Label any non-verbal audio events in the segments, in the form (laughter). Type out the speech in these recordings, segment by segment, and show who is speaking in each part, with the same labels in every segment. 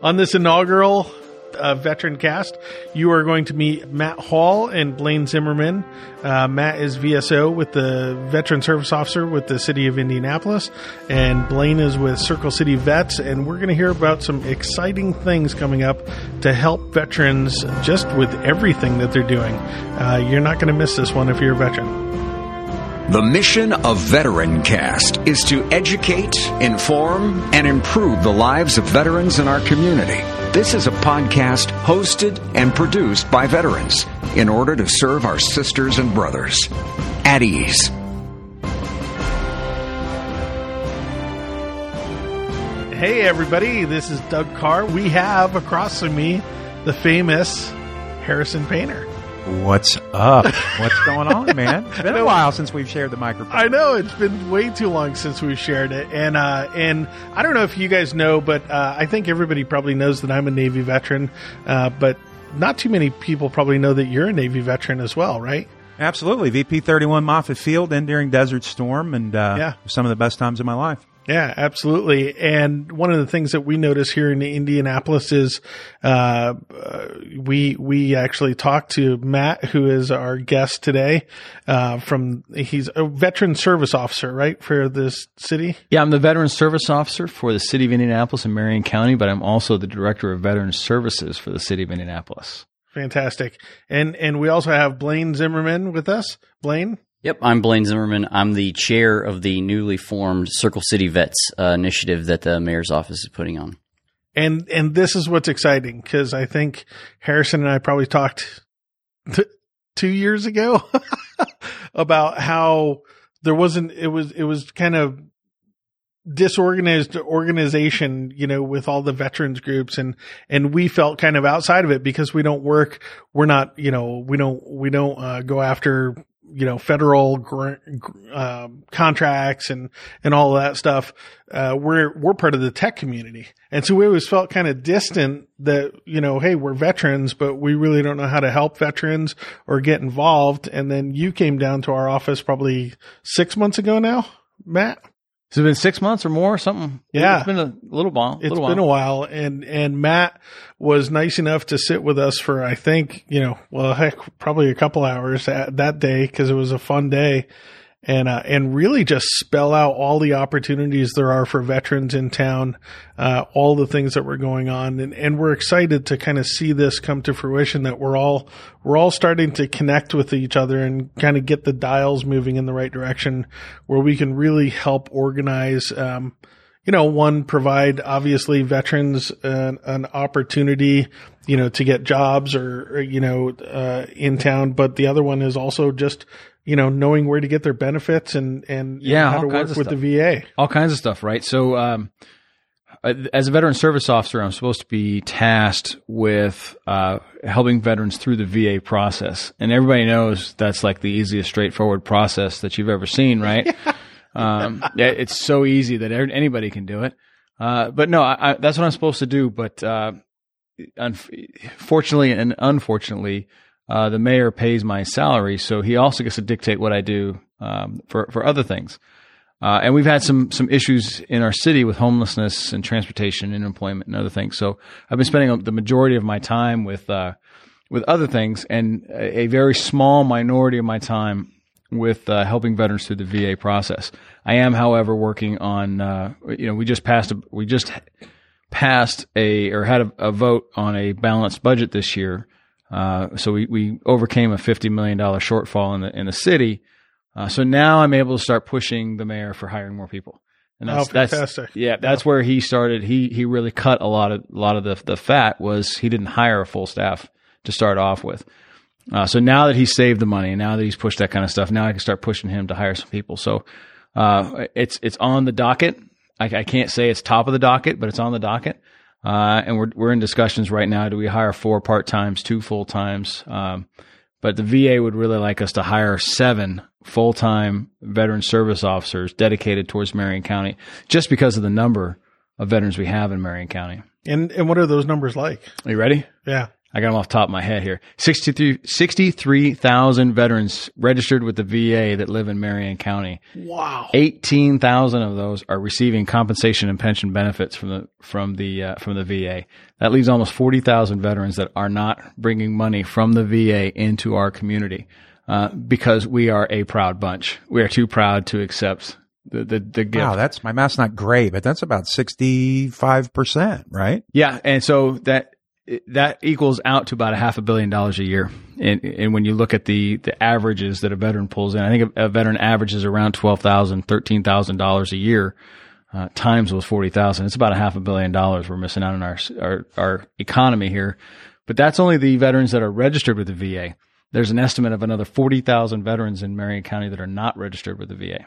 Speaker 1: On this inaugural uh, veteran cast, you are going to meet Matt Hall and Blaine Zimmerman. Uh, Matt is VSO with the Veteran Service Officer with the City of Indianapolis, and Blaine is with Circle City Vets. And we're going to hear about some exciting things coming up to help veterans just with everything that they're doing. Uh, you're not going to miss this one if you're a veteran.
Speaker 2: The mission of Veteran Cast is to educate, inform, and improve the lives of veterans in our community. This is a podcast hosted and produced by veterans in order to serve our sisters and brothers. At ease.
Speaker 1: Hey, everybody, this is Doug Carr. We have across from me the famous Harrison Painter.
Speaker 3: What's up? What's going on, man? It's been a (laughs) while since we've shared the microphone.
Speaker 1: I know it's been way too long since we've shared it, and uh, and I don't know if you guys know, but uh, I think everybody probably knows that I'm a Navy veteran, uh, but not too many people probably know that you're a Navy veteran as well, right?
Speaker 3: Absolutely. VP 31 Moffett Field, Enduring Desert Storm, and uh,
Speaker 1: Yeah.
Speaker 3: some of the best times of my life.
Speaker 1: Yeah, absolutely. And one of the things that we notice here in Indianapolis is uh, uh, we we actually talked to Matt, who is our guest today. Uh, from he's a veteran service officer, right, for this city.
Speaker 4: Yeah, I'm the Veteran Service Officer for the City of Indianapolis and Marion County, but I'm also the Director of Veteran Services for the City of Indianapolis.
Speaker 1: Fantastic. And and we also have Blaine Zimmerman with us. Blaine.
Speaker 5: Yep, I'm Blaine Zimmerman. I'm the chair of the newly formed Circle City Vets uh, initiative that the mayor's office is putting on.
Speaker 1: And and this is what's exciting because I think Harrison and I probably talked t- two years ago (laughs) about how there wasn't it was it was kind of disorganized organization you know with all the veterans groups and and we felt kind of outside of it because we don't work we're not you know we don't we don't uh, go after you know federal gr- um, contracts and and all that stuff uh, we're we're part of the tech community. And so we always felt kind of distant that you know hey we're veterans but we really don't know how to help veterans or get involved. And then you came down to our office probably six months ago now matt
Speaker 4: Has it been six months or more? Something?
Speaker 1: Yeah.
Speaker 4: it's been a little while.
Speaker 1: It's
Speaker 4: little
Speaker 1: been
Speaker 4: while.
Speaker 1: a while, and and Matt was nice enough to sit with us for I think you know well heck probably a couple hours that, that day because it was a fun day, and uh, and really just spell out all the opportunities there are for veterans in town, uh, all the things that were going on, and and we're excited to kind of see this come to fruition that we're all we're all starting to connect with each other and kind of get the dials moving in the right direction where we can really help organize. Um, you know, one provide obviously veterans an, an opportunity, you know, to get jobs or, or, you know, uh, in town. But the other one is also just, you know, knowing where to get their benefits and, and,
Speaker 4: Yeah,
Speaker 1: and how to work with
Speaker 4: stuff.
Speaker 1: the VA.
Speaker 4: all kinds of stuff, right? So, um, uh, as a veteran service officer, I'm supposed to be tasked with uh, helping veterans through the VA process, and everybody knows that's like the easiest, straightforward process that you've ever seen, right? (laughs) um, it's so easy that er- anybody can do it. Uh, but no, I, I, that's what I'm supposed to do. But uh, unfortunately and unfortunately, uh, the mayor pays my salary, so he also gets to dictate what I do um, for for other things. Uh, and we've had some some issues in our city with homelessness and transportation and employment and other things. So I've been spending the majority of my time with uh, with other things, and a, very small minority of my time with uh, helping veterans through the VA process. I am, however, working on. Uh, you know, we just passed a, we just passed a or had a, a vote on a balanced budget this year. Uh, so we, we overcame a fifty million dollar shortfall in the in the city. Uh, so now I'm able to start pushing the mayor for hiring more people. And that's,
Speaker 1: Oh,
Speaker 4: that's
Speaker 1: fantastic.
Speaker 4: yeah, that's where he started. He he really cut a lot of a lot of the the fat was he didn't hire a full staff to start off with. Uh, so now that he's saved the money, and now that he's pushed that kind of stuff, now I can start pushing him to hire some people. So uh, it's it's on the docket. I, I can't say it's top of the docket, but it's on the docket. Uh, and we're we're in discussions right now. Do we hire four part times, two full times? Um, but the VA would really like us to hire seven full time veteran service officers dedicated towards Marion County, just because of the number of veterans we have in Marion County.
Speaker 1: And and what are those numbers like?
Speaker 4: Are you ready?
Speaker 1: Yeah.
Speaker 4: I got them off the top of my head here. 63 63,000 veterans registered with the VA that live in Marion County.
Speaker 1: Wow.
Speaker 4: 18,000 of those are receiving compensation and pension benefits from the from the uh, from the VA. That leaves almost 40,000 veterans that are not bringing money from the VA into our community uh, because we are a proud bunch. We are too proud to accept the the, the gift.
Speaker 3: Wow, that's my math's not great, but that's about sixty five percent, right?
Speaker 4: Yeah, and so that that equals out to about a half a billion dollars a year. And, and when you look at the, the averages that a veteran pulls in, I think a, a veteran averages around twelve thousand, thirteen thousand dollars a year. Uh, times was forty thousand. It's about a half a billion dollars we're missing out on our, our our economy here. But that's only the veterans that are registered with the VA. There's an estimate of another forty thousand veterans in Marion County that are not registered with the VA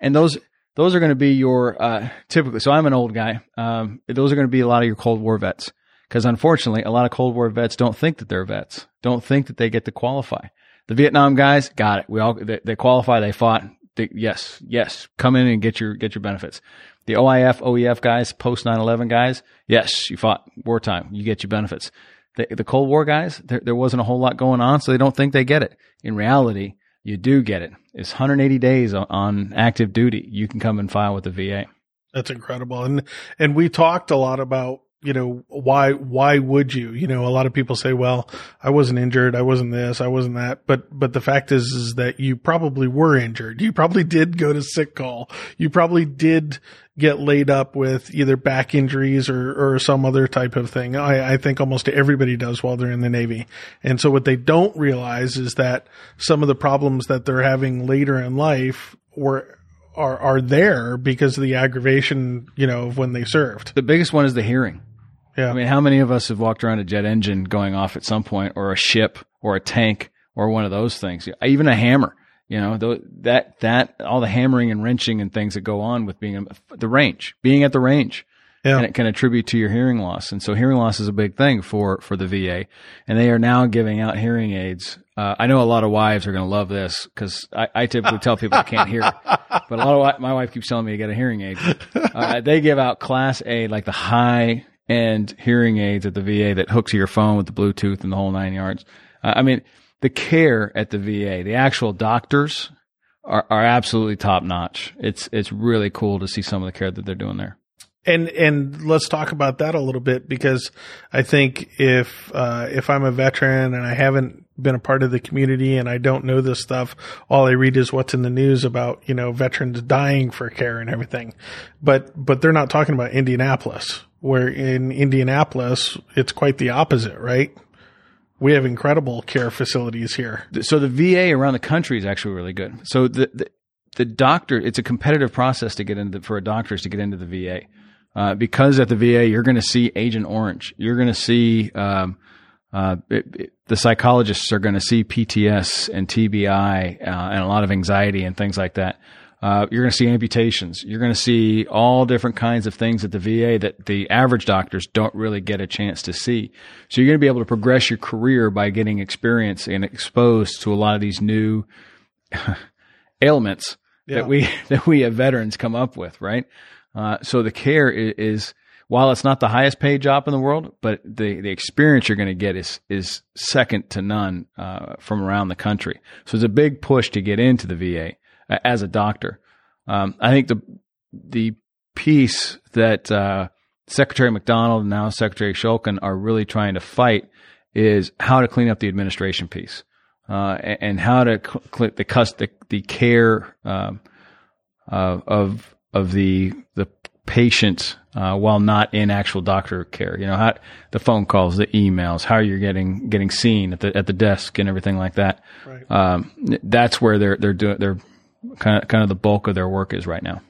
Speaker 4: and those those are going to be your uh, typically. So I'm an old guy. Um, those are going to be a lot of your Cold War vets because unfortunately, a lot of Cold War vets don't think that they're vets. Don't think that they get to qualify. The Vietnam guys got it. We all they, they qualify. They fought. They, yes, yes. Come in and get your get your benefits. The OIF, OEF guys, post 9/11 guys. Yes, you fought wartime. You get your benefits. The, the Cold War guys, there, there wasn't a whole lot going on, so they don't think they get it. In reality, you do get it. It's 180 days on active duty. You can come and file with the VA.
Speaker 1: That's incredible. And and we talked a lot about you know why why would you? You know a lot of people say well i wasn't injured i wasn't this i wasn't that. But but the fact is is that you probably were injured. You probably did go to sick call. You probably did get laid up with either back injuries or or some other type of thing. I i think almost everybody does while they're in the navy. And so what they don't realize is that some of the problems that they're having later in life were are are there because of the aggravation, you know, of when they served.
Speaker 4: The biggest one is the hearing.
Speaker 1: Yeah.
Speaker 4: I mean, how many of us have walked around a jet engine going off at some point, or a ship, or a tank, or one of those things? Even a hammer. You know, that that all the hammering and wrenching and things that go on with being the range, being at the range.
Speaker 1: Yeah.
Speaker 4: And it can attribute to your hearing loss. And so hearing loss is a big thing for, for the VA. And they are now giving out hearing aids. Uh, I know a lot of wives are going to love this because I, I, typically tell people I can't hear. (laughs) But a lot of my wife keeps telling me to get a hearing aid. Uh, they give out class A, like the high end hearing aids at the VA that hook to your phone with the Bluetooth and the whole nine yards. Uh, I mean, the care at the VA, the actual doctors are, are absolutely top notch. It's, it's really cool to see some of the care that they're doing there.
Speaker 1: And and let's talk about that a little bit because I think if uh, if I'm a veteran and I haven't been a part of the community and I don't know this stuff, all I read is what's in the news about you know veterans dying for care and everything, but but they're not talking about Indianapolis, where in Indianapolis it's quite the opposite, right? We have incredible care facilities here.
Speaker 4: So the VA around the country is actually really good. So the, the the doctor, it's a competitive process to get into for a doctors to get into the VA. Uh, because at the VA, you're going to see Agent Orange. You're going to see, um, uh, it, it, the psychologists are going to see PTS and TBI uh, and a lot of anxiety and things like that. Uh, you're going to see amputations. You're going to see all different kinds of things at the VA that the average doctors don't really get a chance to see. So you're going to be able to progress your career by getting experience and exposed to a lot of these new (laughs) ailments yeah. (laughs) that we that we as veterans come up with, right? Uh, so the care is, is, while it's not the highest paid job in the world, but the, the experience you're going to get is, is second to none, uh, from around the country. So it's a big push to get into the VA uh, as a doctor. Um, I think the, the piece that, uh, Secretary McDonald and now Secretary Shulkin are really trying to fight is how to clean up the administration piece, uh, and, and, how to cl- the, the, the care, um, of, of the the patient uh, while not in actual doctor care. You know, how, the phone calls, the emails, how you're getting getting seen at the at the desk and everything like that.
Speaker 1: Right.
Speaker 4: Um, that's where they're they're doing they're kind of kind of the bulk of their work is right now.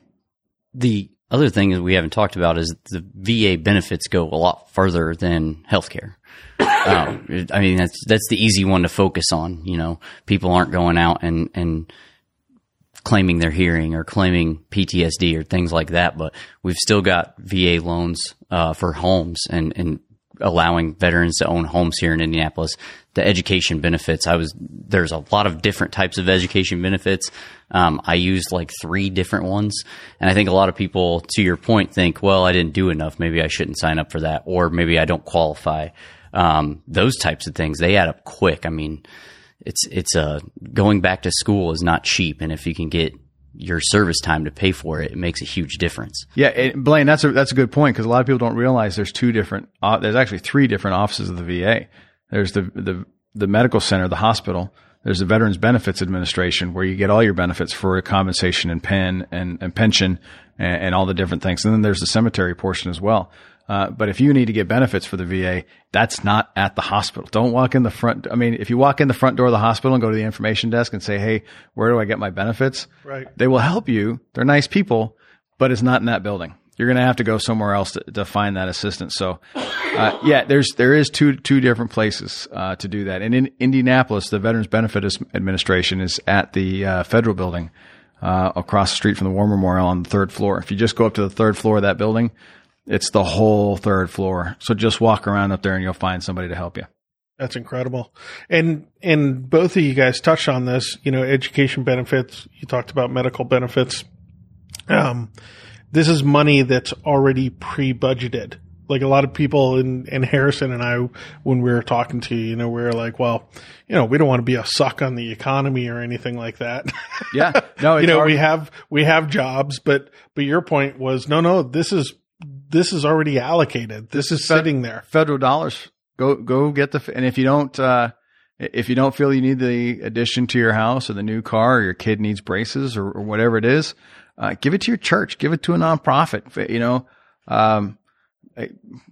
Speaker 5: The other thing that we haven't talked about is the VA benefits go a lot further than healthcare. (coughs) um, I mean, that's that's the easy one to focus on. You know, people aren't going out and and claiming their hearing or claiming PTSD or things like that. But we've still got VA loans uh, for homes and, and allowing veterans to own homes here in Indianapolis. The education benefits, I was there's a lot of different types of education benefits. Um, I used like three different ones, and I think a lot of people, to your point, think, well, I didn't do enough. Maybe I shouldn't sign up for that, or maybe I don't qualify. um, those types of things, they add up quick. I mean, it's, it's, uh, going back to school is not cheap. And if you can get your service time to pay for it, it makes a huge difference.
Speaker 4: Yeah, Blaine, that's a that's a good point because a lot of people don't realize there's two different. Uh, there's actually three different offices of the VA. There's the the the medical center, the hospital. There's the Veterans Benefits Administration where you get all your benefits for compensation and pen and, and pension and, and all the different things. And then there's the cemetery portion as well. Uh, but if you need to get benefits for the VA, that's not at the hospital. Don't walk in the front. I mean, if you walk in the front door of the hospital and go to the information desk and say, Hey, where do I get my benefits?
Speaker 1: Right.
Speaker 4: They will help you. They're nice people, but it's not in that building. You're going to have to go somewhere else to, to find that assistance. So, uh, yeah, there's, there is two, two different places, uh, to do that. And in Indianapolis, the Veterans Benefits Administration is at the, uh, federal building, uh, across the street from the War Memorial on the third floor. If you just go up to the third floor of that building, it's the whole third floor. So just walk around up there and you'll find somebody to help you.
Speaker 1: That's incredible. And and both of you guys touched on this, you know, education benefits, you talked about medical benefits. Um this is money that's already pre-budgeted. Like a lot of people in, in Harrison and I, when we were talking to you, you know, we were like, well, you know, we don't want to be a suck on the economy or anything like that.
Speaker 4: Yeah. No, (laughs)
Speaker 1: you know,
Speaker 4: hard-
Speaker 1: we have, we have jobs, but, but your point was, no, no, this is, this is already allocated. This is
Speaker 4: fed-
Speaker 1: sitting there.
Speaker 4: federal dollars. Go go get the and if you don't uh, if you don't feel you need the addition to your house or the new car or your kid needs braces or, or whatever it is, uh, give it to your church, give it to a nonprofit. You know, um,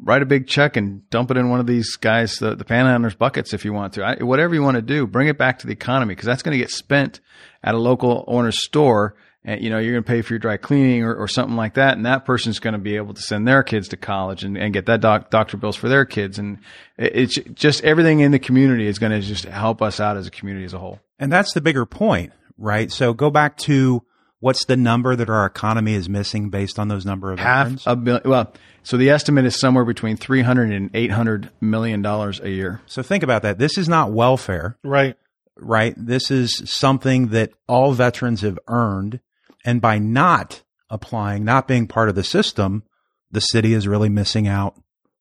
Speaker 4: write a big check and dump it in one of these guys the, the panhandlers buckets if you want to. I, whatever you want to do, bring it back to the economy because that's going to get spent at a local owner's store and you know you're going to pay for your dry cleaning or, or something like that and that person's going to be able to send their kids to college and, and get that doc, doctor bills for their kids and it, it's just everything in the community is going to just help us out as a community as a whole
Speaker 3: And that's the bigger point, right? So go back to what's the number that our economy is missing based on those number of
Speaker 4: half
Speaker 3: veterans?
Speaker 4: a billion well so the estimate is somewhere between 300 and 800 million dollars a year
Speaker 3: so think about that. This is not welfare,
Speaker 1: Right.
Speaker 3: right? This is something that all veterans have earned. And by not applying, not being part of the system, the city is really missing out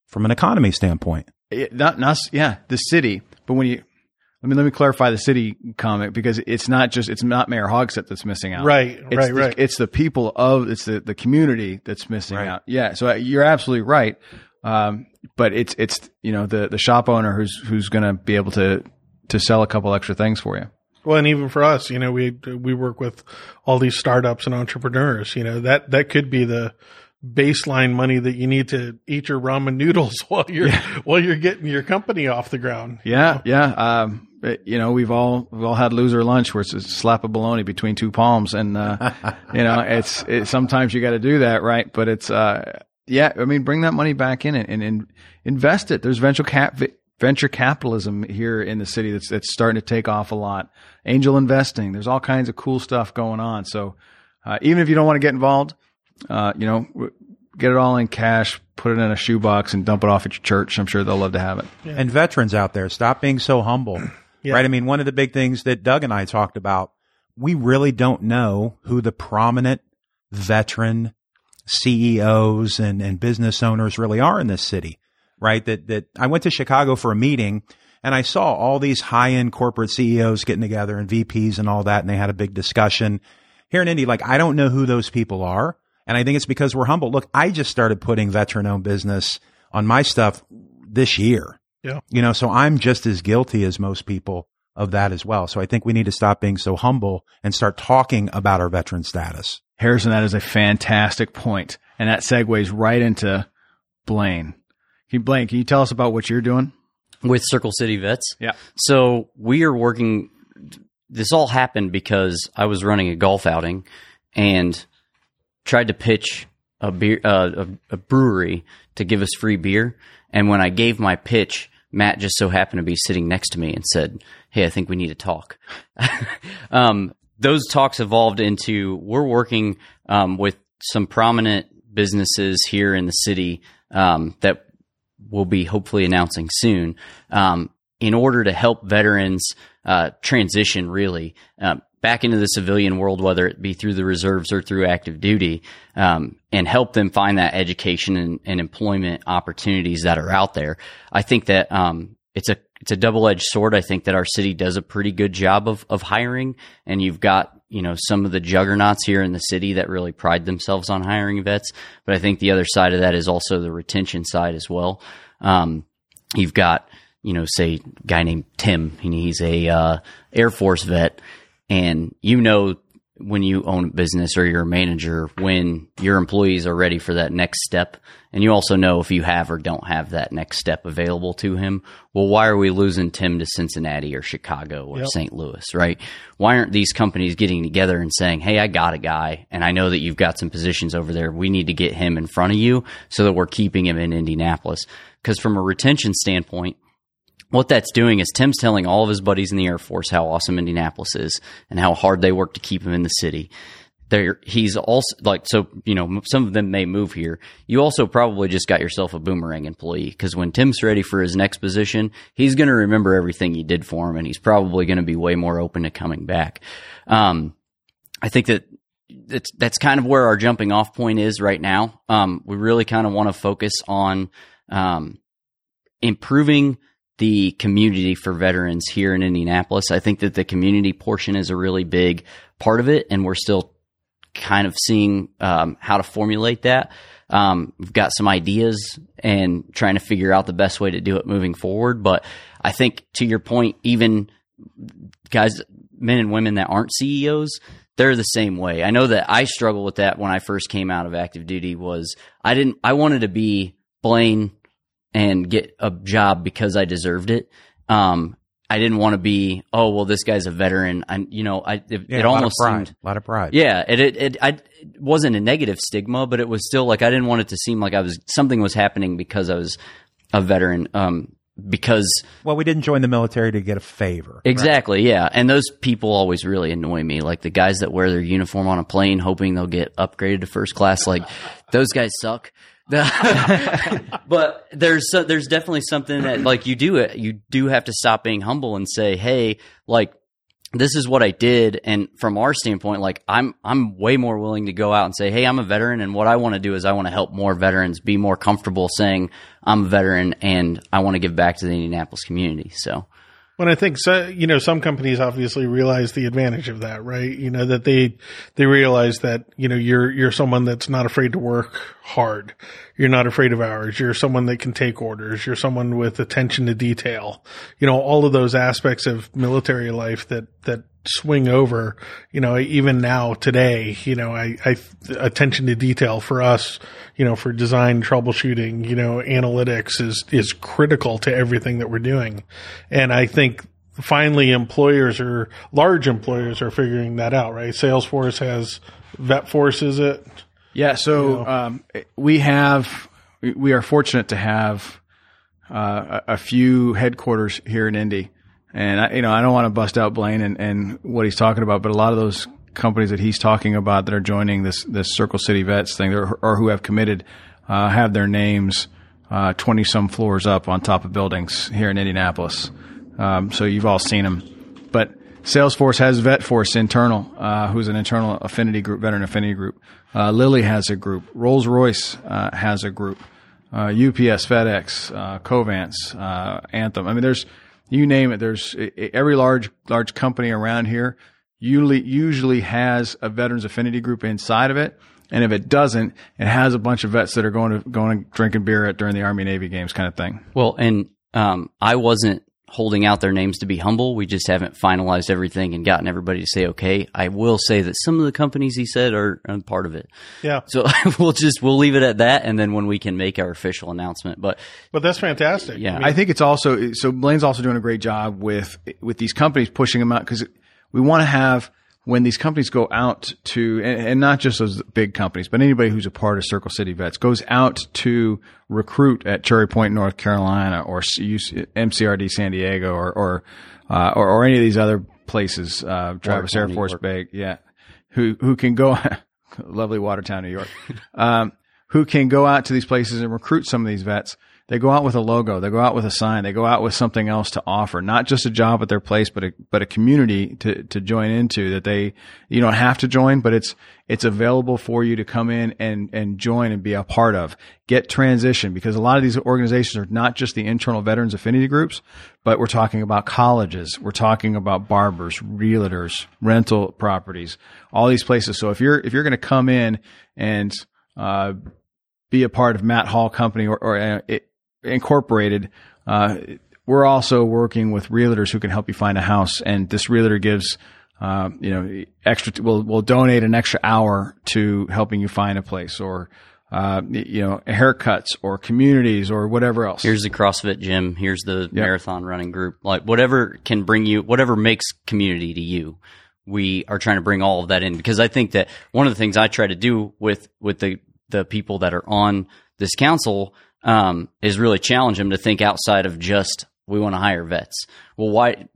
Speaker 3: from an economy standpoint.
Speaker 4: it, not not yeah the city but when you let me let me clarify the city comment because it's not just it's not Mayor Hogsett that's missing out.
Speaker 1: Right,
Speaker 4: It's
Speaker 1: right,
Speaker 4: the,
Speaker 1: right.
Speaker 4: It's the people of it's the the community that's missing
Speaker 3: Right.
Speaker 4: out. Yeah, so uh, you're absolutely right. Um, but it's it's you know the the shop owner who's who's going to be able to to sell a couple extra things for you.
Speaker 1: Well, and even for us, you know, we we work with all these startups and entrepreneurs. You know that that could be the baseline money that you need to eat your ramen (laughs) noodles while you're while you're getting your company off the ground.
Speaker 4: Yeah, yeah. Um, you know, we've all we've all had loser lunch where it's a slap of bologna between two palms, and uh, (laughs) you know, it's it, sometimes you got to do that, right? But it's uh, yeah. I mean, bring that money back in and, and, and invest it. There's venture cap venture capitalism here in the city that's that's starting to take off a lot. Angel investing. There's all kinds of cool stuff going on. So uh, even if you don't want to get involved, uh, you know, get it all in cash, put it in a shoebox, and dump it off at your church. I'm sure they'll love to have it.
Speaker 3: And veterans out there, stop being so humble.
Speaker 1: Yeah.
Speaker 3: Right? I mean, one of the big things that Doug and I talked about, we really don't know who the prominent veteran CEOs and, and business owners really are in this city. Right? That that I went to Chicago for a meeting and I saw all these high end corporate CEOs getting together and VPs and all that, and they had a big discussion. Here in Indy, like I don't know who those people are. And I think it's because we're humble. Look, I just started putting veteran owned business on my stuff this year.
Speaker 1: Yeah.
Speaker 3: You know, so I'm just as guilty as most people of that as well. So I think we need to stop being so humble and start talking about our veteran status.
Speaker 4: Harrison, that is a fantastic point, and that segues right into Blaine. Can you, Blaine, can you tell us about what you're doing?
Speaker 5: with Circle City Vets.
Speaker 4: Yeah.
Speaker 5: So we are working. This all happened because I was running a golf outing and tried to pitch a beer, uh, a, a brewery to give us free beer. And when I gave my pitch, Matt just so happened to be sitting next to me and said, "Hey, I think we need to talk." (laughs) um, those talks evolved into we're working um, with some prominent businesses here in the city um, that we'll be hopefully announcing soon um, in order to help veterans uh, transition really um, back into the civilian world, whether it be through the reserves or through active duty, um, and help them find that education and, and, employment opportunities that are out there. I think that um, it's a it's a double edged sword. I think that our city does a pretty good job of of hiring, and you've got you know some of the juggernauts here in the city that really pride themselves on hiring vets. But I think the other side of that is also the retention side as well. Um, you've got you know say a guy named Tim, and he's a uh, Air Force vet and you know when you own a business or you're a manager when your employees are ready for that next step. And you also know if you have or don't have that next step available to him. Well why are we losing tim to cincinnati or chicago or yep. st louis right? Why aren't these companies getting together and saying hey i got a guy and i know that you've got some positions over there. We need to get him in front of you so that we're keeping him in indianapolis. Because from a retention standpoint what that's doing is Tim's telling all of his buddies in the Air Force how awesome Indianapolis is and how hard they work to keep him in the city. There, he's also like so. You know, some of them may move here. You also probably just got yourself a boomerang employee because when Tim's ready for his next position, he's going to remember everything you did for him, and he's probably going to be way more open to coming back. Um, I think that that's that's kind of where our jumping off point is right now. Um, we really kind of want to focus on um, improving the community for veterans here in Indianapolis. I think that the community portion is a really big part of it, and we're still kind of seeing um, how to formulate that. Um, we've got some ideas and trying to figure out the best way to do it moving forward. But I think to your point, even guys, men and women that aren't CEOs, they're the same way. I know that I struggled with that when I first came out of active duty was I didn't, I wanted to be Blaine and get a job because I deserved it. Um, I didn't want to be, oh, well, this guy's a veteran. And, you know, I, it, yeah, it almost seemed
Speaker 3: a lot of pride.
Speaker 5: Yeah. It, it, it, I, it wasn't a negative stigma, but it was still like, I didn't want it to seem like I was, something was happening because I was a veteran. Um, because
Speaker 3: well we didn't join the military to get a favor
Speaker 5: exactly right? yeah and those people always really annoy me like the guys that wear their uniform on a plane hoping they'll get upgraded to first class like those guys suck (laughs) but there's there's definitely something that like you do it you do have to stop being humble and say hey like this is what I did. And from our standpoint like I'm I'm way more willing to go out and say hey I'm a veteran and what I want to do is I want to help more veterans be more comfortable saying I'm a veteran and I want to give back to the Indianapolis community so
Speaker 1: when I think so, you know, some companies obviously realize the advantage of that, right? You know, that they, they realize that, you know, you're, you're someone that's not afraid to work hard. You're not afraid of hours. You're someone that can take orders. You're someone with attention to detail. You know, all of those aspects of military life that, that swing over, you know, even now today, you know, I, I, attention to detail for us, you know, for design troubleshooting, you know, analytics is, is critical to everything that we're doing. And I think finally employers or large employers are figuring that out, right? Salesforce has VetForce, is it?
Speaker 4: Yeah. So, you know? um, we have, we are fortunate to have, uh, a, a few headquarters here in Indy. And I, you know, I don't want to bust out Blaine and, and what he's talking about, but a lot of those companies that he's talking about that are joining this this Circle City Vets thing, or, who have committed, uh, have their names twenty uh, some floors up on top of buildings here in Indianapolis. Um, so you've all seen them, but Salesforce has VetForce internal, uh, who's an internal affinity group, veteran affinity group. Uh, Lilly has a group. Rolls Royce uh, has a group. UPS, FedEx, Covance, Anthem. I mean, there's you name it. There's every large large company around here usually usually has a veterans affinity group inside of it. And if it doesn't, it has a bunch of vets that are going to going to drinking beer at during the Army Navy games, kind of thing.
Speaker 5: Well, and um, I wasn't holding out their names to be humble. We just haven't finalized everything and gotten everybody to say okay. I will say that some of the companies he said are, are part of it.
Speaker 1: Yeah.
Speaker 5: So (laughs) we'll just we'll leave it at that, and then when we can make our official announcement. But
Speaker 1: but that's fantastic.
Speaker 4: Yeah, I, mean, I think it's also so Blaine's also doing a great job with with these companies pushing them out because we want to have when these companies go out to, and, and, not just those big companies, but anybody who's a part of Circle City Vets goes out to recruit at Cherry Point, North Carolina, or MCRD San Diego, or or, uh, or, or any of these other places, uh, Travis Air Force Base, yeah, who who can go, (laughs) lovely Watertown, New York, (laughs) um, who can go out to these places and recruit some of these vets. They go out with a logo, they go out with a sign, they go out with something else to offer, not just a job at their place, but a, but a community to, to join into that they, you don't have to join, but it's, it's available for you to come in and, and join and be a part of. Get transition because a lot of these organizations are not just the internal veterans affinity groups, but we're talking about colleges. We're talking about barbers, realtors, rental properties, all these places. So if you're, if you're going to come in and, uh, be a part of Matt Hall Company or, or uh, it, Incorporated, uh, we're also working with realtors who can help you find a house. And this realtor gives, uh, you know, extra, will will donate an extra hour to helping you find a place or, uh, you know, haircuts or communities or whatever else.
Speaker 5: Here's the CrossFit gym. Here's the marathon running group. Like whatever can bring you, whatever makes community to you. We are trying to bring all of that in because I think that one of the things I try to do with, with the, the people that are on this council, um, is really challenge them to think outside of just, we want to hire vets. Well, why,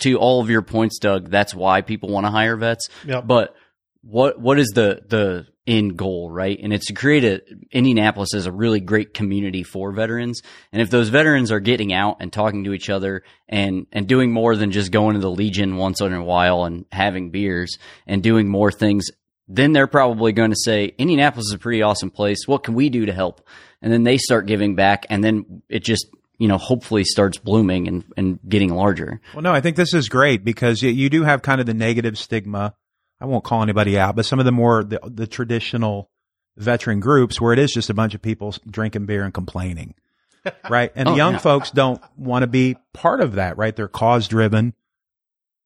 Speaker 5: to all of your points, Doug, that's why people want to hire vets.
Speaker 1: Yep.
Speaker 5: But what what is the the end goal, right? And it's to create a Indianapolis as a really great community for veterans. And if those veterans are getting out and talking to each other and and doing more than just going to the Legion once in a while and having beers and doing more things, then they're probably going to say Indianapolis is a pretty awesome place. What can we do to help? And then they start giving back, and then it just you know, hopefully starts blooming and, and getting larger.
Speaker 3: Well, no, I think this is great because you, you do have kind of the negative stigma. I won't call anybody out, but some of the more the, the traditional veteran groups where it is just a bunch of people drinking beer and complaining, (laughs) right? And
Speaker 5: Oh,
Speaker 3: the young
Speaker 5: yeah.
Speaker 3: folks don't want to be part of that, right? They're cause driven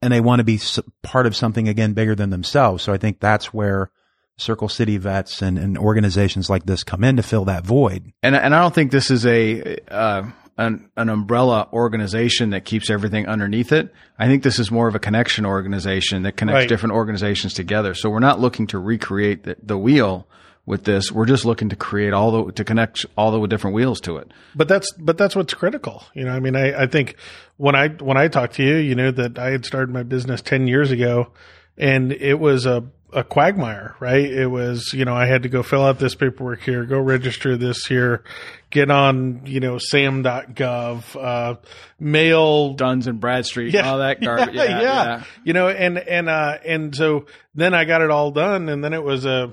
Speaker 3: and they want to be part of something again bigger than themselves. So I think that's where Circle City vets and, and organizations like this come in to fill that void.
Speaker 4: and and I don't think this is a uh, an an umbrella organization that keeps everything underneath it. I think this is more of a connection organization that connects
Speaker 1: Right.
Speaker 4: different organizations together. So we're not looking to recreate the, the wheel with this. We're just looking to create all the to connect all the different wheels to it.
Speaker 1: but that's but that's what's critical you know i mean i i think when i when i talked to you you know that i had started my business 10 years ago and it was a a quagmire right it was you know i had to go fill out this paperwork here go register this here get on you know sam.gov uh mail
Speaker 4: Duns and Bradstreet,
Speaker 1: yeah,
Speaker 4: all that (laughs) garbage.
Speaker 1: Yeah,
Speaker 4: Yeah, yeah.
Speaker 1: You know, and and uh and so then I got it all done, and then it was a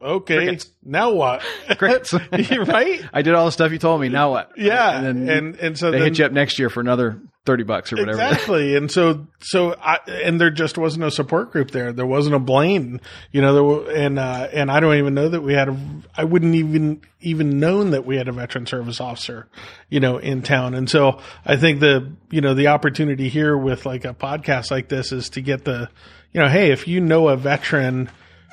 Speaker 1: okay.
Speaker 4: Crickets.
Speaker 1: Now what? (laughs)
Speaker 4: Crickets. (laughs)
Speaker 1: right?
Speaker 4: I did all the stuff you told me. Now what?
Speaker 1: Yeah,
Speaker 4: and
Speaker 1: and and, so
Speaker 4: they
Speaker 1: then,
Speaker 4: hit you up next year for another thirty bucks or whatever.
Speaker 1: Exactly, and so so I and there just wasn't a support group there. There wasn't a Blaine, you know. Were, and uh, and I don't even know that we had a. I wouldn't even even known that we had a veteran service officer, you know, in town. And so I think the you know the opportunity here with like a podcast like this is to get the, you know, hey, if you know a veteran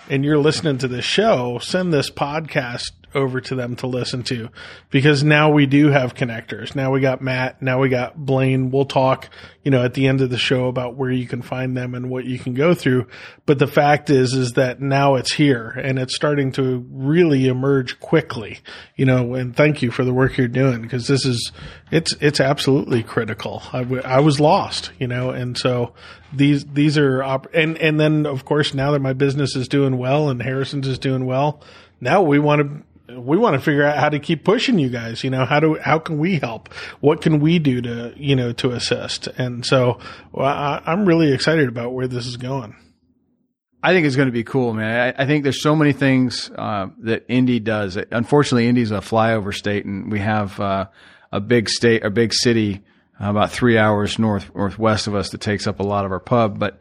Speaker 1: and you're listening to this show, send this podcast over to them to listen to because now we do have connectors. Now we got Matt. Now we got Blaine. We'll talk, you know, at the end of the show about where you can find them and what you can go through. But the fact is, is that now it's here and it's starting to really emerge quickly, you know, and thank you for the work you're doing because this is, it's, it's absolutely critical. I, w- I was lost, you know, and so these, these are, op- and, and then of course, now that my business is doing well and Harrison's is doing well, now we want to, we want to figure out how to keep pushing you guys. You know, how do how can we help? What can we do to you know to assist? And so well, I, I'm really excited about where this is going.
Speaker 4: I think it's going to be cool, man. I, I think there's so many things uh, that Indy does. Unfortunately, Indy's a flyover state, and we have uh, a big state, a big city, uh, about three hours north northwest of us that takes up a lot of our pub. But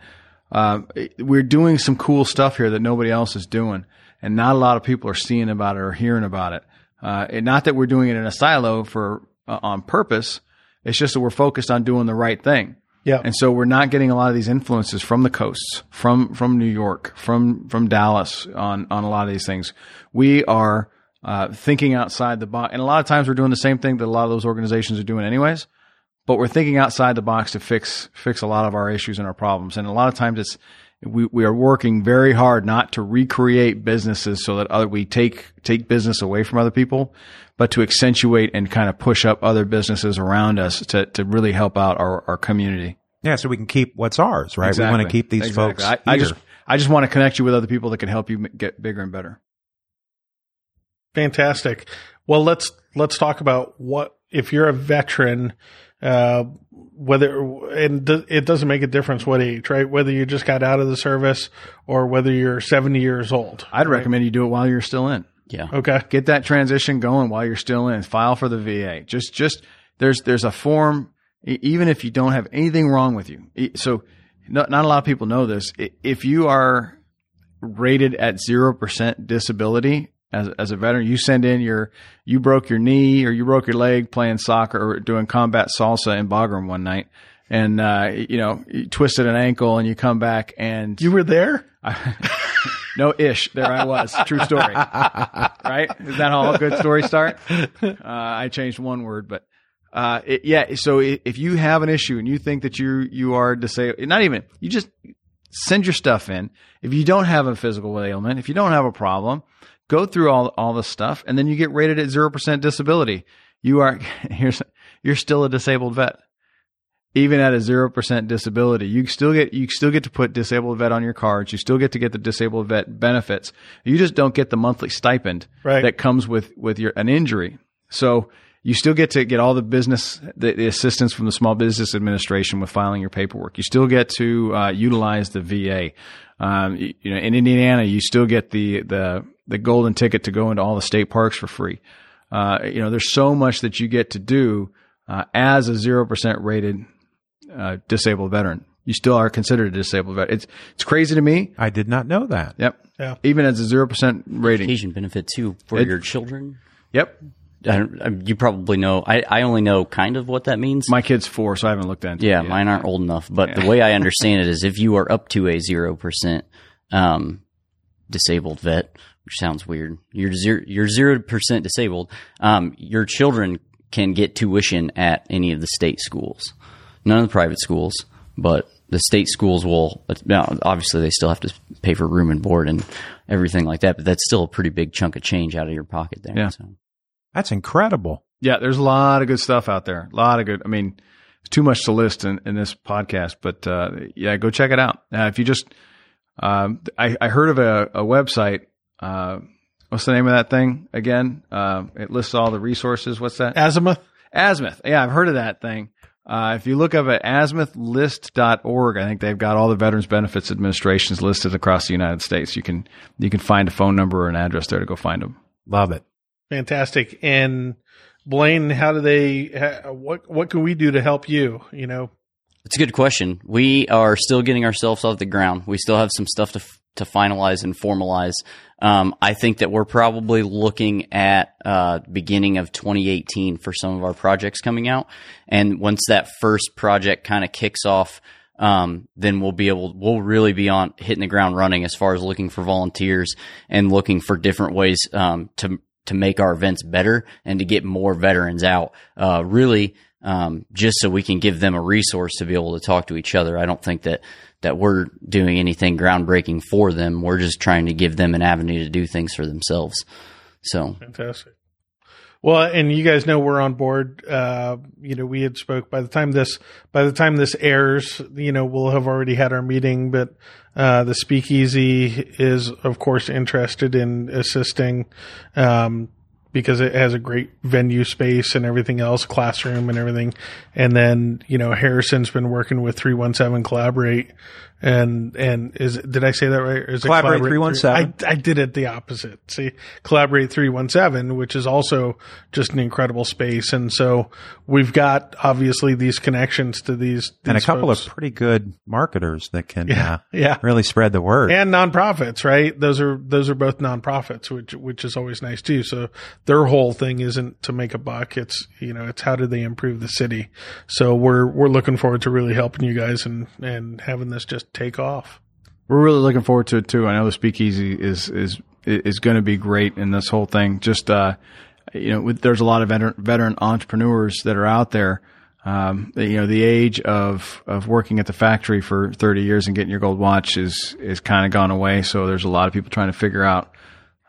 Speaker 4: um, we're doing some cool stuff here that nobody else is doing, and not a lot of people are seeing about it or hearing about it. Uh, and not that we're doing it in a silo for uh, on purpose. It's just that we're focused on doing the right thing.
Speaker 1: Yeah,
Speaker 4: And so we're not getting a lot of these influences from the coasts, from from New York, from from Dallas on on a lot of these things. We are uh, thinking outside the box, and a lot of times we're doing the same thing that a lot of those organizations are doing, anyways. But we're thinking outside the box to fix fix a lot of our issues and our problems, and a lot of times it's we, we are working very hard not to recreate businesses so that other we take take business away from other people, but to accentuate and kind of push up other businesses around us to to really help out our, our community.
Speaker 3: Yeah. So we can keep what's ours, right? We want to keep these
Speaker 4: Exactly.
Speaker 3: folks.
Speaker 4: I, I just I just want to connect you with other people that can help you get bigger and better.
Speaker 1: fantastic. Well, let's let's talk about what if you're a veteran, uh, whether and it doesn't make a difference what age, right? Whether you just got out of the service or whether you're 70 years old.
Speaker 4: I'd recommend you do it while you're still in.
Speaker 5: Yeah.
Speaker 1: Okay.
Speaker 4: Get that transition going while you're still in. File for the VA. Just, just there's there's a form. e- Even if you don't have anything wrong with you, so not, not a lot of people know this. If you are rated at zero percent disability as as a veteran, you send in your you broke your knee or you broke your leg playing soccer or doing combat salsa in Bagram one night, and uh, you know you twisted an ankle and you come back and
Speaker 1: You were there? (laughs)
Speaker 4: no ish. There I was. True story. right? Is that how all good stories start? Uh, I changed one word, but uh, it, yeah. So if you have an issue and you think that you you are disabled, not even you just send your stuff in. If you don't have a physical ailment, if you don't have a problem, go through all all the stuff, and then you get rated at zero percent disability. You are (laughs) here's you're still a disabled vet even at a zero percent disability, you still get you still get to put disabled vet on your cards. You still get to get the disabled vet benefits. You just don't get the monthly stipend
Speaker 1: Right.
Speaker 4: that comes with with your an injury. So you still get to get all the business the, the assistance from the Small Business Administration with filing your paperwork. You still get to uh, utilize the VA. Um, you, you know, in Indiana, you still get the the the golden ticket to go into all the state parks for free. Uh, you know, there's so much that you get to do uh, as a zero percent rated uh, disabled veteran. You still are considered a disabled veteran. It's it's crazy to me.
Speaker 3: I did not know that.
Speaker 4: Yep.
Speaker 1: Yeah.
Speaker 4: Even as a zero percent rating.
Speaker 5: Education benefit too for
Speaker 4: Ed-
Speaker 5: your children.
Speaker 4: Yep.
Speaker 5: I don't, you probably know. I, I only know kind of what that means.
Speaker 4: My kid's four, so I haven't looked into
Speaker 5: yeah,
Speaker 4: it. yet.
Speaker 5: mine aren't old enough. But the way I (laughs) understand it is, if you are up to a zero percent um, disabled vet, which sounds weird, you're zero you're zero percent disabled. Um, your children can get tuition at any of the state schools, none of the private schools, but the state schools will. Now, obviously, they still have to pay for room and board and everything like that, but that's still a pretty big chunk of change out of your pocket there.
Speaker 4: Yeah.
Speaker 5: So.
Speaker 3: That's incredible.
Speaker 4: Yeah, there's a lot of good stuff out there. A lot of good. I mean, it's too much to list in, in this podcast, but uh, yeah, go check it out. Uh, if you just, um, I, I heard of a, a website. Uh, what's the name of that thing again? Uh, it lists all the resources. What's that?
Speaker 1: Azimuth?
Speaker 4: Azimuth. Yeah, I've heard of that thing. Uh, if you look up at azimuthlist.org, I think they've got all the Veterans Benefits Administrations listed across the United States. You can you can find a phone number or an address there to go find them.
Speaker 3: Love it.
Speaker 1: Fantastic. And Blaine, how do they, what, what can we do to help you? You know,
Speaker 5: It's a good question. We are still getting ourselves off the ground. We still have some stuff to to finalize and formalize. Um, I think that we're probably looking at uh, beginning of 2018 for some of our projects coming out. And once that first project kind of kicks off, um, then we'll be able, we'll really be on hitting the ground running as far as looking for volunteers and looking for different ways um, to to make our events better and to get more veterans out. Uh, really, um, just so we can give them a resource to be able to talk to each other. I don't think that that we're doing anything groundbreaking for them. We're just trying to give them an avenue to do things for themselves. So
Speaker 1: Fantastic. Well, and you guys know we're on board. Uh, you know, we had spoke by the time this, by the time this airs, you know, we'll have already had our meeting, but, uh, the speakeasy is of course interested in assisting, um, because it has a great venue space and everything else, classroom and everything. And then, you know, Harrison's been working with 317 Collaborate and, and is, did I say that right? Is it
Speaker 3: Collaborate 317?
Speaker 1: I, I did it the opposite. See, Collaborate 317, which is also just an incredible space. And so we've got obviously these connections to these,
Speaker 3: and a couple
Speaker 1: folks.
Speaker 3: of pretty good marketers that can
Speaker 1: Yeah,
Speaker 3: uh,
Speaker 1: yeah.
Speaker 3: really spread the word.
Speaker 1: and nonprofits, right? Those are those are both nonprofits, which which is always nice too. So their whole thing isn't to make a buck; it's you know it's how do they improve the city. So we're we're looking forward to really helping you guys and and having this just take off.
Speaker 4: We're really looking forward to it too. I know the speakeasy is is is going to be great in this whole thing. Just uh, you know, there's a lot of veteran, veteran entrepreneurs that are out there. Um, you know, the age of of working at the factory for 30 years and getting your gold watch is is kind of gone away. So there's a lot of people trying to figure out.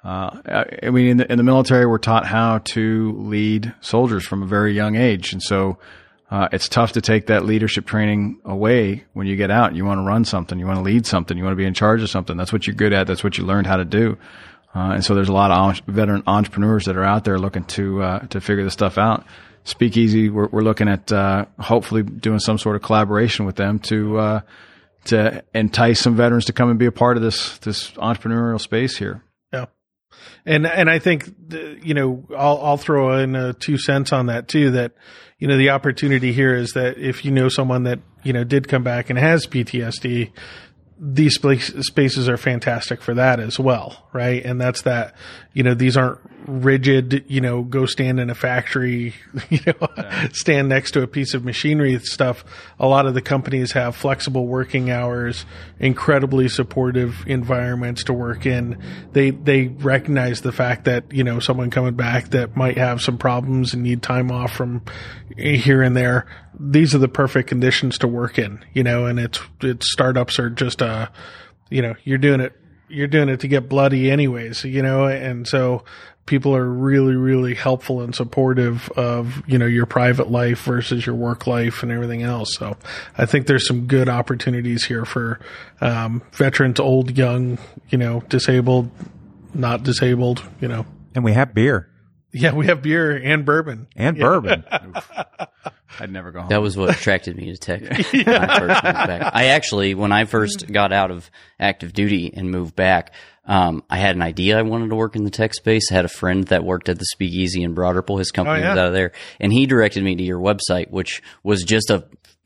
Speaker 4: Uh, I mean, in the, in the military, we're taught how to lead soldiers from a very young age, and so uh, it's tough to take that leadership training away when you get out. You want to run something, you want to lead something, you want to be in charge of something. That's what you're good at. That's what you learned how to do. Uh, and so there's a lot of veteran entrepreneurs that are out there looking to uh, to figure this stuff out. Speakeasy, we're, we're looking at uh, hopefully doing some sort of collaboration with them to uh, to entice some veterans to come and be a part of this this entrepreneurial space here.
Speaker 1: Yeah. And, and I think, you know, I'll, I'll throw in uh, two cents on that too, that, you know, the opportunity here is that if you know someone that, you know, did come back and has PTSD, these spaces are fantastic for that as well, right? And that's that, you know, these aren't rigid, you know, go stand in a factory, (laughs) you know, stand next to a piece of machinery stuff. A lot of the companies have flexible working hours, incredibly supportive environments to work in. They, they recognize the fact that, you know, someone coming back that might have some problems and need time off from here and there. These are the perfect conditions to work in, you know, and it's, it's startups are just, uh, you know, you're doing it you're doing it to get bloody anyways, you know, and so people are really, really helpful and supportive of, you know, your private life versus your work life and everything else. So I think there's some good opportunities here for, um, veterans, old, young, you know, disabled, not disabled, you know.
Speaker 3: And we have beer
Speaker 1: Yeah, we have beer and bourbon.
Speaker 3: and bourbon. (laughs)
Speaker 4: I'd never go home.
Speaker 5: That was what (laughs) attracted me to tech. when I, first moved back. I actually, when I first got out of active duty and moved back, um, I had an idea I wanted to work in the tech space. I had a friend that worked at the Speakeasy in Broad Ripple. His company
Speaker 1: Oh, yeah.
Speaker 5: was out of there, and he directed me to your website, which was just a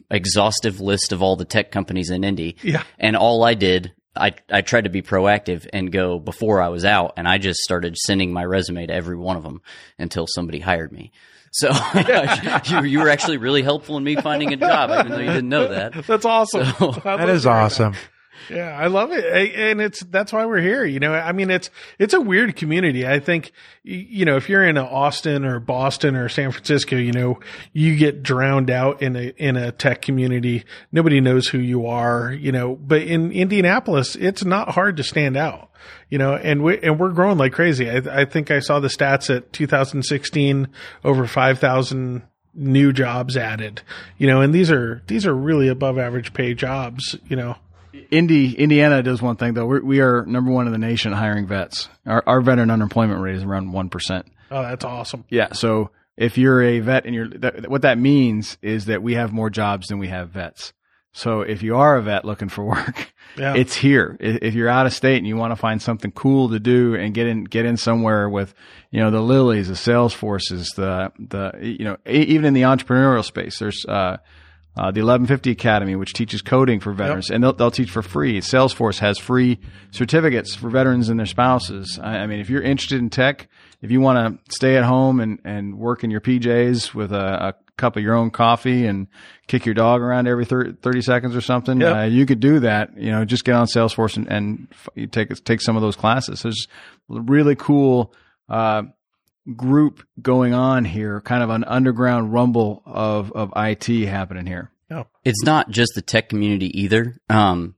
Speaker 5: exhaustive list of all the tech companies in Indy.
Speaker 1: Yeah.
Speaker 5: And all I did, I, I tried to be proactive and go before I was out, and I just started sending my resume to every one of them until somebody hired me. So (laughs) you, you were actually really helpful in me finding a job, even though you didn't know that.
Speaker 1: That's awesome.
Speaker 5: So-
Speaker 1: I
Speaker 3: That
Speaker 1: love
Speaker 3: awesome.
Speaker 1: Yeah, I love it, and it's that's why we're here. You know, I mean, it's it's a weird community. I think, you know, if you're in Austin or Boston or San Francisco, you know, you get drowned out in a in a tech community. Nobody knows who you are. You know, but in Indianapolis, it's not hard to stand out. You know, and we and we're growing like crazy. I, I think I saw the stats at 2016 over 5,000 new jobs added. You know, and these are these are really above average pay jobs. You know.
Speaker 4: Indy, Indiana does one thing though. We're, we are number one in the nation hiring vets. Our, our veteran unemployment rate is around one percent.
Speaker 1: Oh, that's awesome.
Speaker 4: Yeah. So if you're a vet and you're, that, what that means is that we have more jobs than we have vets. So if you are a vet looking for (laughs) work,
Speaker 1: Yeah.
Speaker 4: it's here. If you're out of state and you want to find something cool to do and get in, get in somewhere with, you know, the Lillys, the Salesforces, the, the, you know, even in the entrepreneurial space, there's, uh, uh, the 1150 Academy, which teaches coding for veterans, and they'll, they'll teach for free. Salesforce has free certificates for veterans and their spouses. I, I mean, if you're interested in tech, if you want to stay at home and, and work in your PJs with a, a cup of your own coffee and kick your dog around every 30, 30 seconds or something,
Speaker 1: Yep.
Speaker 4: uh, you could do that. You know, just get on Salesforce and, and f- you take take some of those classes. There's really cool. Uh, group going on here, kind of an underground rumble of, of IT happening here.
Speaker 5: it's not just the tech community either. Um,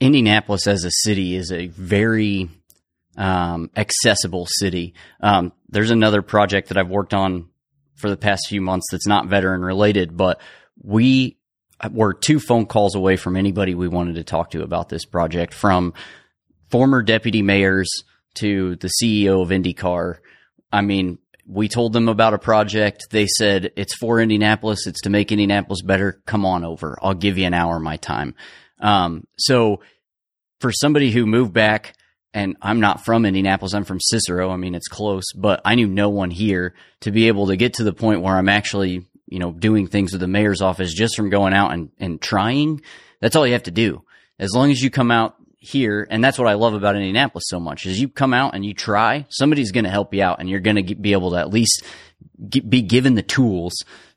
Speaker 5: Indianapolis as a city is a very um, accessible city. Um, there's another project that I've worked on for the past few months that's not veteran related, but we were two phone calls away from anybody we wanted to talk to about this project from former deputy mayors to the CEO of IndyCar. I mean, we told them about a project. They said it's for Indianapolis. It's to make Indianapolis better. Come on over. I'll give you an hour of my time. Um, so for somebody who moved back and I'm not from Indianapolis, I'm from Cicero. I mean, it's close, but I knew no one here to be able to get to the point where I'm actually, you know, doing things with the mayor's office just from going out and, and trying. That's all you have to do. As long as you come out here, and that's what I love about Indianapolis so much is you come out and you try, somebody's going to help you out and you're going to be able to at least get, be given the tools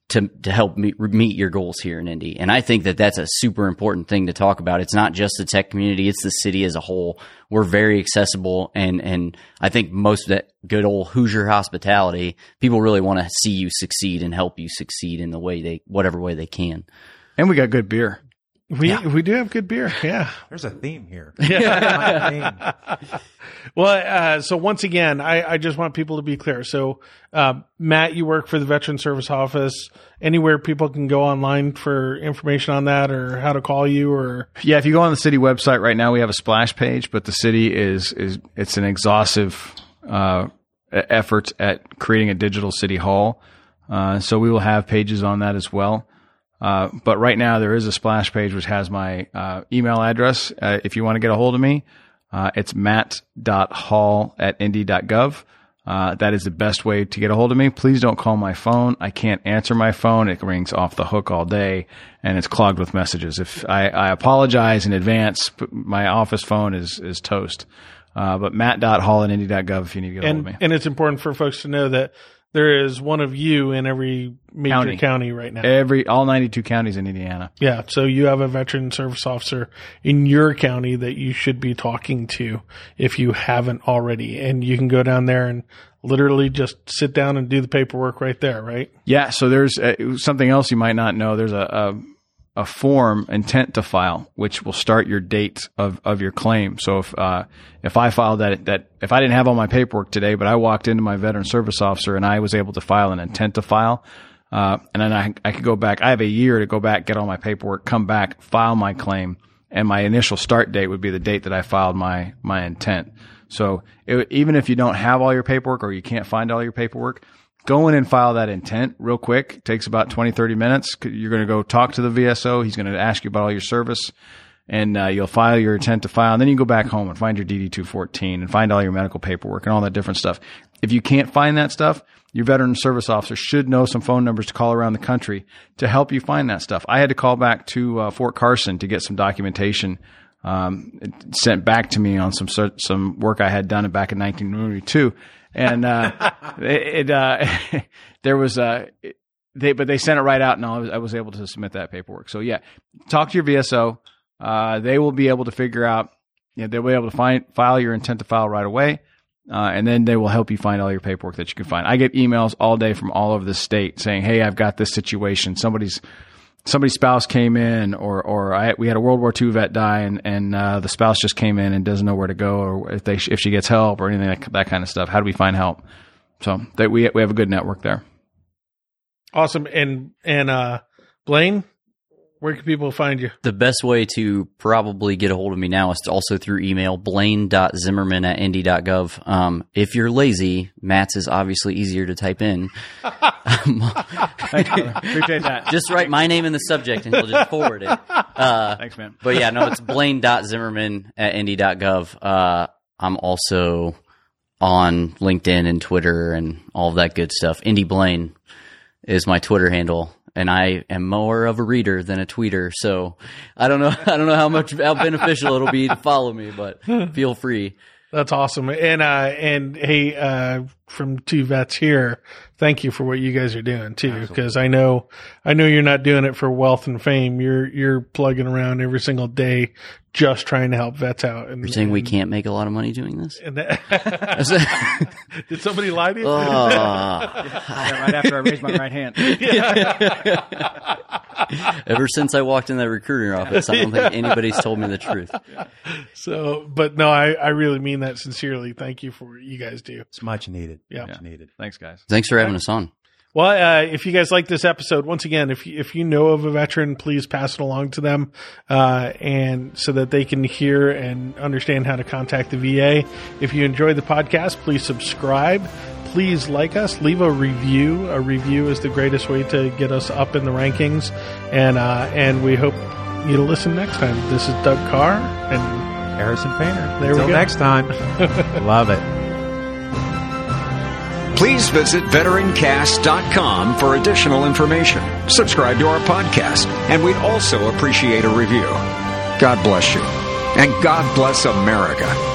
Speaker 5: to, to help meet, meet your goals here in Indy. And I think that that's a super important thing to talk about. It's not just the tech community, it's the city as a whole. We're very accessible and, and I think most of that good old Hoosier hospitality, people really want to see you succeed and help you succeed in the way they, whatever way they can.
Speaker 4: And we got good beer.
Speaker 1: We we do have good beer. Yeah. (laughs)
Speaker 3: There's a theme here. (laughs) Yeah.
Speaker 1: Well, uh, so once again, I, I just want people to be clear. So, uh, Matt, you work for the Veteran Service Office. Anywhere people can go online for information on that, or how to call you, or
Speaker 4: Yeah, if you go on the city website right now, we have a splash page, but the city is is it's an exhaustive uh, effort at creating a digital city hall. Uh, so we will have pages on that as well. Uh, but right now there is a splash page which has my uh, email address. Uh, if you want to get a hold of me, uh, it's matt.hall at indy.gov. Uh, that is the best way to get a hold of me. Please don't call my phone. I can't answer my phone. It rings off the hook all day and it's clogged with messages. If I, I apologize in advance, my office phone is, is toast. Uh, but matt.hall at indy.gov if you need to get a hold of me.
Speaker 1: and it's important for folks to know that there is one of you in every major
Speaker 4: County.
Speaker 1: county, right now.
Speaker 4: Every, all 92 counties in Indiana.
Speaker 1: Yeah, so you have a veteran service officer in your county that you should be talking to if you haven't already. And you can go down there and literally just sit down and do the paperwork right there, right?
Speaker 4: Yeah. So there's uh, something else you might not know. There's a, a a form intent to file, which will start your date of, of your claim. So if uh, if I filed that that if I didn't have all my paperwork today, but I walked into my veteran service officer and I was able to file an intent to file, uh, and then I I could go back. I have a year to go back, get all my paperwork, come back, file my claim, and my initial start date would be the date that I filed my my intent. So it, even if you don't have all your paperwork or you can't find all your paperwork, go in and file that intent real quick. It takes about 20, 30 minutes. You're going to go talk to the VSO. He's going to ask you about all your service and uh, you'll file your intent to file. And then you go back home and find your DD 214 and find all your medical paperwork and all that different stuff. If you can't find that stuff, your veteran service officer should know some phone numbers to call around the country to help you find that stuff. I had to call back to uh, Fort Carson to get some documentation um, sent back to me on some some work I had done back in 1992, and uh, (laughs) it, it uh, (laughs) there was a they but they sent it right out, and I was, I was able to submit that paperwork. So yeah, talk to your VSO. Uh, they will be able to figure out. You know, they'll be able to find file your intent to file right away. Uh, and then they will help you find all your paperwork that you can find. I get emails all day from all over the state saying, "Hey, I've got this situation. Somebody's somebody's spouse came in, or or I, we had a World War II vet die, and and uh, the spouse just came in and doesn't know where to go, or if they if she gets help or anything like that kind of stuff. How do we find help? So that we we have a good network there.
Speaker 1: Awesome. And, and, uh, Blaine, where can people find you?
Speaker 5: The best way to probably get a hold of me now is to also through email, blaine.zimmerman at indy.gov. Um, if you're lazy, Matt's is obviously easier to type in. (laughs)
Speaker 4: Appreciate that.
Speaker 5: Just write my name in the subject and he'll just forward it. Uh,
Speaker 4: Thanks, man.
Speaker 5: but yeah, no, it's (laughs) blaine.zimmerman at indy.gov. Uh, I'm also on LinkedIn and Twitter and all that good stuff. Indy Blaine is my Twitter handle. And I am more of a reader than a tweeter, so I don't know. (laughs) I don't know how much how beneficial it'll be to follow me, but feel free.
Speaker 1: That's awesome. And, uh, and hey, uh, from two vets here, thank you for what you guys are doing too. Cause I know, I know you're not doing it for wealth and fame. You're, you're plugging around every single day just trying to help vets out. And,
Speaker 5: You're saying we can't make a lot of money doing this?
Speaker 1: and that, (laughs) did somebody lie to you?
Speaker 5: Oh, (laughs)
Speaker 4: right after I raised my right hand. (laughs)
Speaker 5: ever since I walked in that recruiting office, I don't think anybody's told me the truth.
Speaker 1: So, but no, I, I really mean that sincerely. Thank you for what you guys do.
Speaker 3: It's much needed.
Speaker 1: Yeah.
Speaker 3: Much needed.
Speaker 4: Thanks, guys.
Speaker 5: Thanks for having us on.
Speaker 1: Well, uh, if you guys like this episode, once again, if you, if you know of a veteran, please pass it along to them, uh, and so that they can hear and understand how to contact the VA. If you enjoyed the podcast, please subscribe. Please like us, leave a review. A review is the greatest way to get us up in the rankings, and uh, and we hope you to listen next time. This is Doug Karr, and
Speaker 3: Harrison Painter.
Speaker 1: There we
Speaker 3: Until
Speaker 1: go.
Speaker 3: next time. (laughs) Love it.
Speaker 2: Please visit veterancast.com for additional information. Subscribe to our podcast, and we'd also appreciate a review. God bless you, and God bless America.